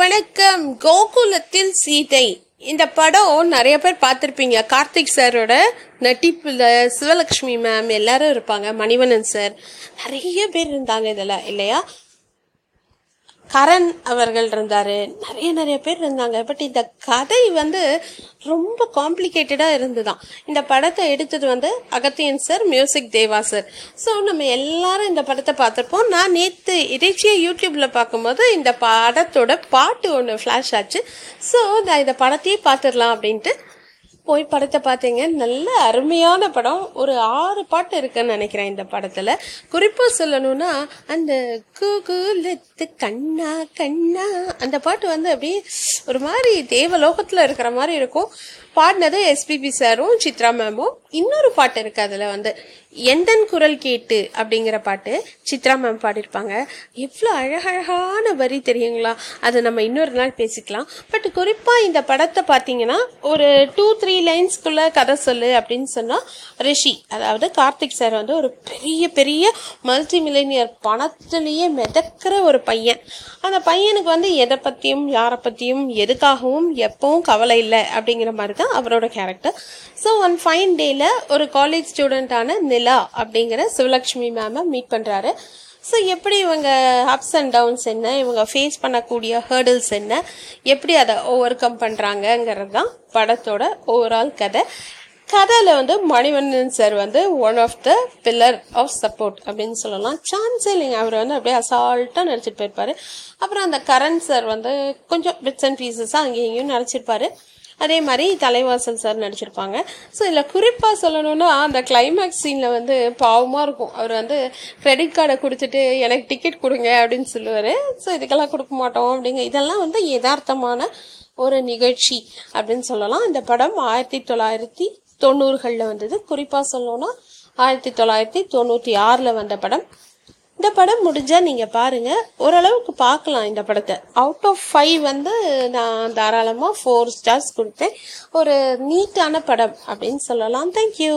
வணக்கம். கோகுலத்தில் சீதை. இந்த படம் நிறைய பேர் பார்த்துருப்பீங்க. கார்த்திக் சாரோட நட்டிப்புல சிவலக்ஷ்மி மேம் எல்லாரும் இருப்பாங்க. மணிவணன் சார். நிறைய பேர் இருந்தாங்க இதில் இல்லையா? கரண் அவர்கள் இருந்தார். நிறைய நிறைய பேர் இருந்தாங்க. பட் இந்த கதை வந்து ரொம்ப காம்ப்ளிகேட்டடாக இருந்துதான். இந்த படத்தை எடுத்தது வந்து Agathiyan sir music Deva sir so நம்ம எல்லாரும் இந்த படத்தை பார்த்துருப்போம். நான் நேற்று இறைச்சியை யூடியூப்பில் பார்க்கும்போது இந்த படத்தோட பாட்டு ஒன்று ஃப்ளாஷ் ஆச்சு. ஸோ நான் இந்த படத்தையே பார்த்துடலாம் அப்படின்ட்டு போய் படத்தை பார்த்தீங்க. நல்ல அருமையான படம். ஒரு ஆறு பாட்டு இருக்குன்னு நினைக்கிறேன் இந்த படத்தில். குறிப்பாக சொல்லணும்னா அந்த கூகுலத்து கண்ணா கண்ணா அந்த பாட்டு வந்து அப்படியே ஒரு மாதிரி தேவலோகத்தில் இருக்கிற மாதிரி இருக்கும். பாடினது எஸ்பிபி சாரும் சித்ரா மேமும் இன்னொரு பாட்டு இருக்கு அதில் வந்து எந்தன் குரல் கேட்டு அப்படிங்கிற பாட்டு சித்ரா மேம் பாடியிருப்பாங்க. எவ்வளோ அழகழகான வரி தெரியுங்களா? அதை நம்ம இன்னொரு நாள் பேசிக்கலாம். பட் குறிப்பாக இந்த படத்தை பார்த்தீங்கன்னா ஒரு டூ த்ரீ த்ரீ லைன்ஸ்குள்ள கதை சொல்லு அப்படின்னு சொன்னால் ரிஷி அதாவது கார்த்திக் சார் வந்து ஒரு பெரிய பெரிய மல்டி மில்லினியர் பணத்திலேயே மிதக்கிற ஒரு பையன். அந்த பையனுக்கு வந்து எதை பற்றியும் யாரை பற்றியும் எதுக்காகவும் எப்பவும் கவலை இல்லை அப்படிங்கிற மாதிரி தான் அவரோட கேரக்டர் ஸோ ஒன் ஃபைன் டேயில் ஒரு காலேஜ் ஸ்டூடெண்ட்டான நிலா அப்படிங்கிற சிவலக்ஷ்மி மேமை மீட் பண்ணுறாரு ஸோ எப்படி இவங்க அப்ஸ் அண்ட் டவுன்ஸ் என்ன? இவங்க ஃபேஸ் பண்ணக்கூடிய ஹேர்டில்ஸ் என்ன? எப்படி அதை ஓவர் கம் பண்ணுறாங்கங்கிறது தான் படத்தோட ஓவரால் கதை. கதையில் வந்து மணிவண்ணன் சார் வந்து one of the pillar of support அப்படின்னு சொல்லலாம். சான்ஸே இல்லைங்க அவர் வந்து அப்படியே அசால்ட்டாக நடிச்சிட்டு போயிருப்பாரு. அப்புறம் அந்த கரண் சார் வந்து கொஞ்சம் பிட்ஸ் அண்ட் பீசஸாக அங்கேயும் இங்கேயும் நடிச்சிருப்பாரு. அதே மாதிரி தலைவாசல் சார் நடிச்சிருப்பாங்க. ஸோ இதில் குறிப்பாக சொல்லணும்னா அந்த கிளைமேக்ஸ் சீனில் வந்து பாவமாக இருக்கும். அவர் வந்து கிரெடிட் கார்டை கொடுத்துட்டு எனக்கு டிக்கெட் கொடுங்க அப்படின்னு சொல்லுவார். ஸோ இதுக்கெல்லாம் கொடுக்க மாட்டோம் அப்படிங்க. இதெல்லாம் வந்து யதார்த்தமான ஒரு நிகழ்ச்சி அப்படின்னு சொல்லலாம். இந்த படம் ஆயிரத்தி தொள்ளாயிரத்தி தொண்ணூறுகளில் வந்தது. குறிப்பாக சொல்லணும்னா ஆயிரத்தி தொள்ளாயிரத்தி தொண்ணூற்றி ஆறில் வந்த படம். இந்த படம் முடிஞ்சால் நீங்கள் பாருங்கள் ஓரளவுக்கு பார்க்கலாம் இந்த படத்தை. அவுட் ஆஃப் ஃபைவ் வந்து நான் தாராளமாக ஃபோர் ஸ்டார்ஸ் கொடுத்தேன் ஒரு நீட்டான படம் அப்படின்னு சொல்லலாம். தேங்க்யூ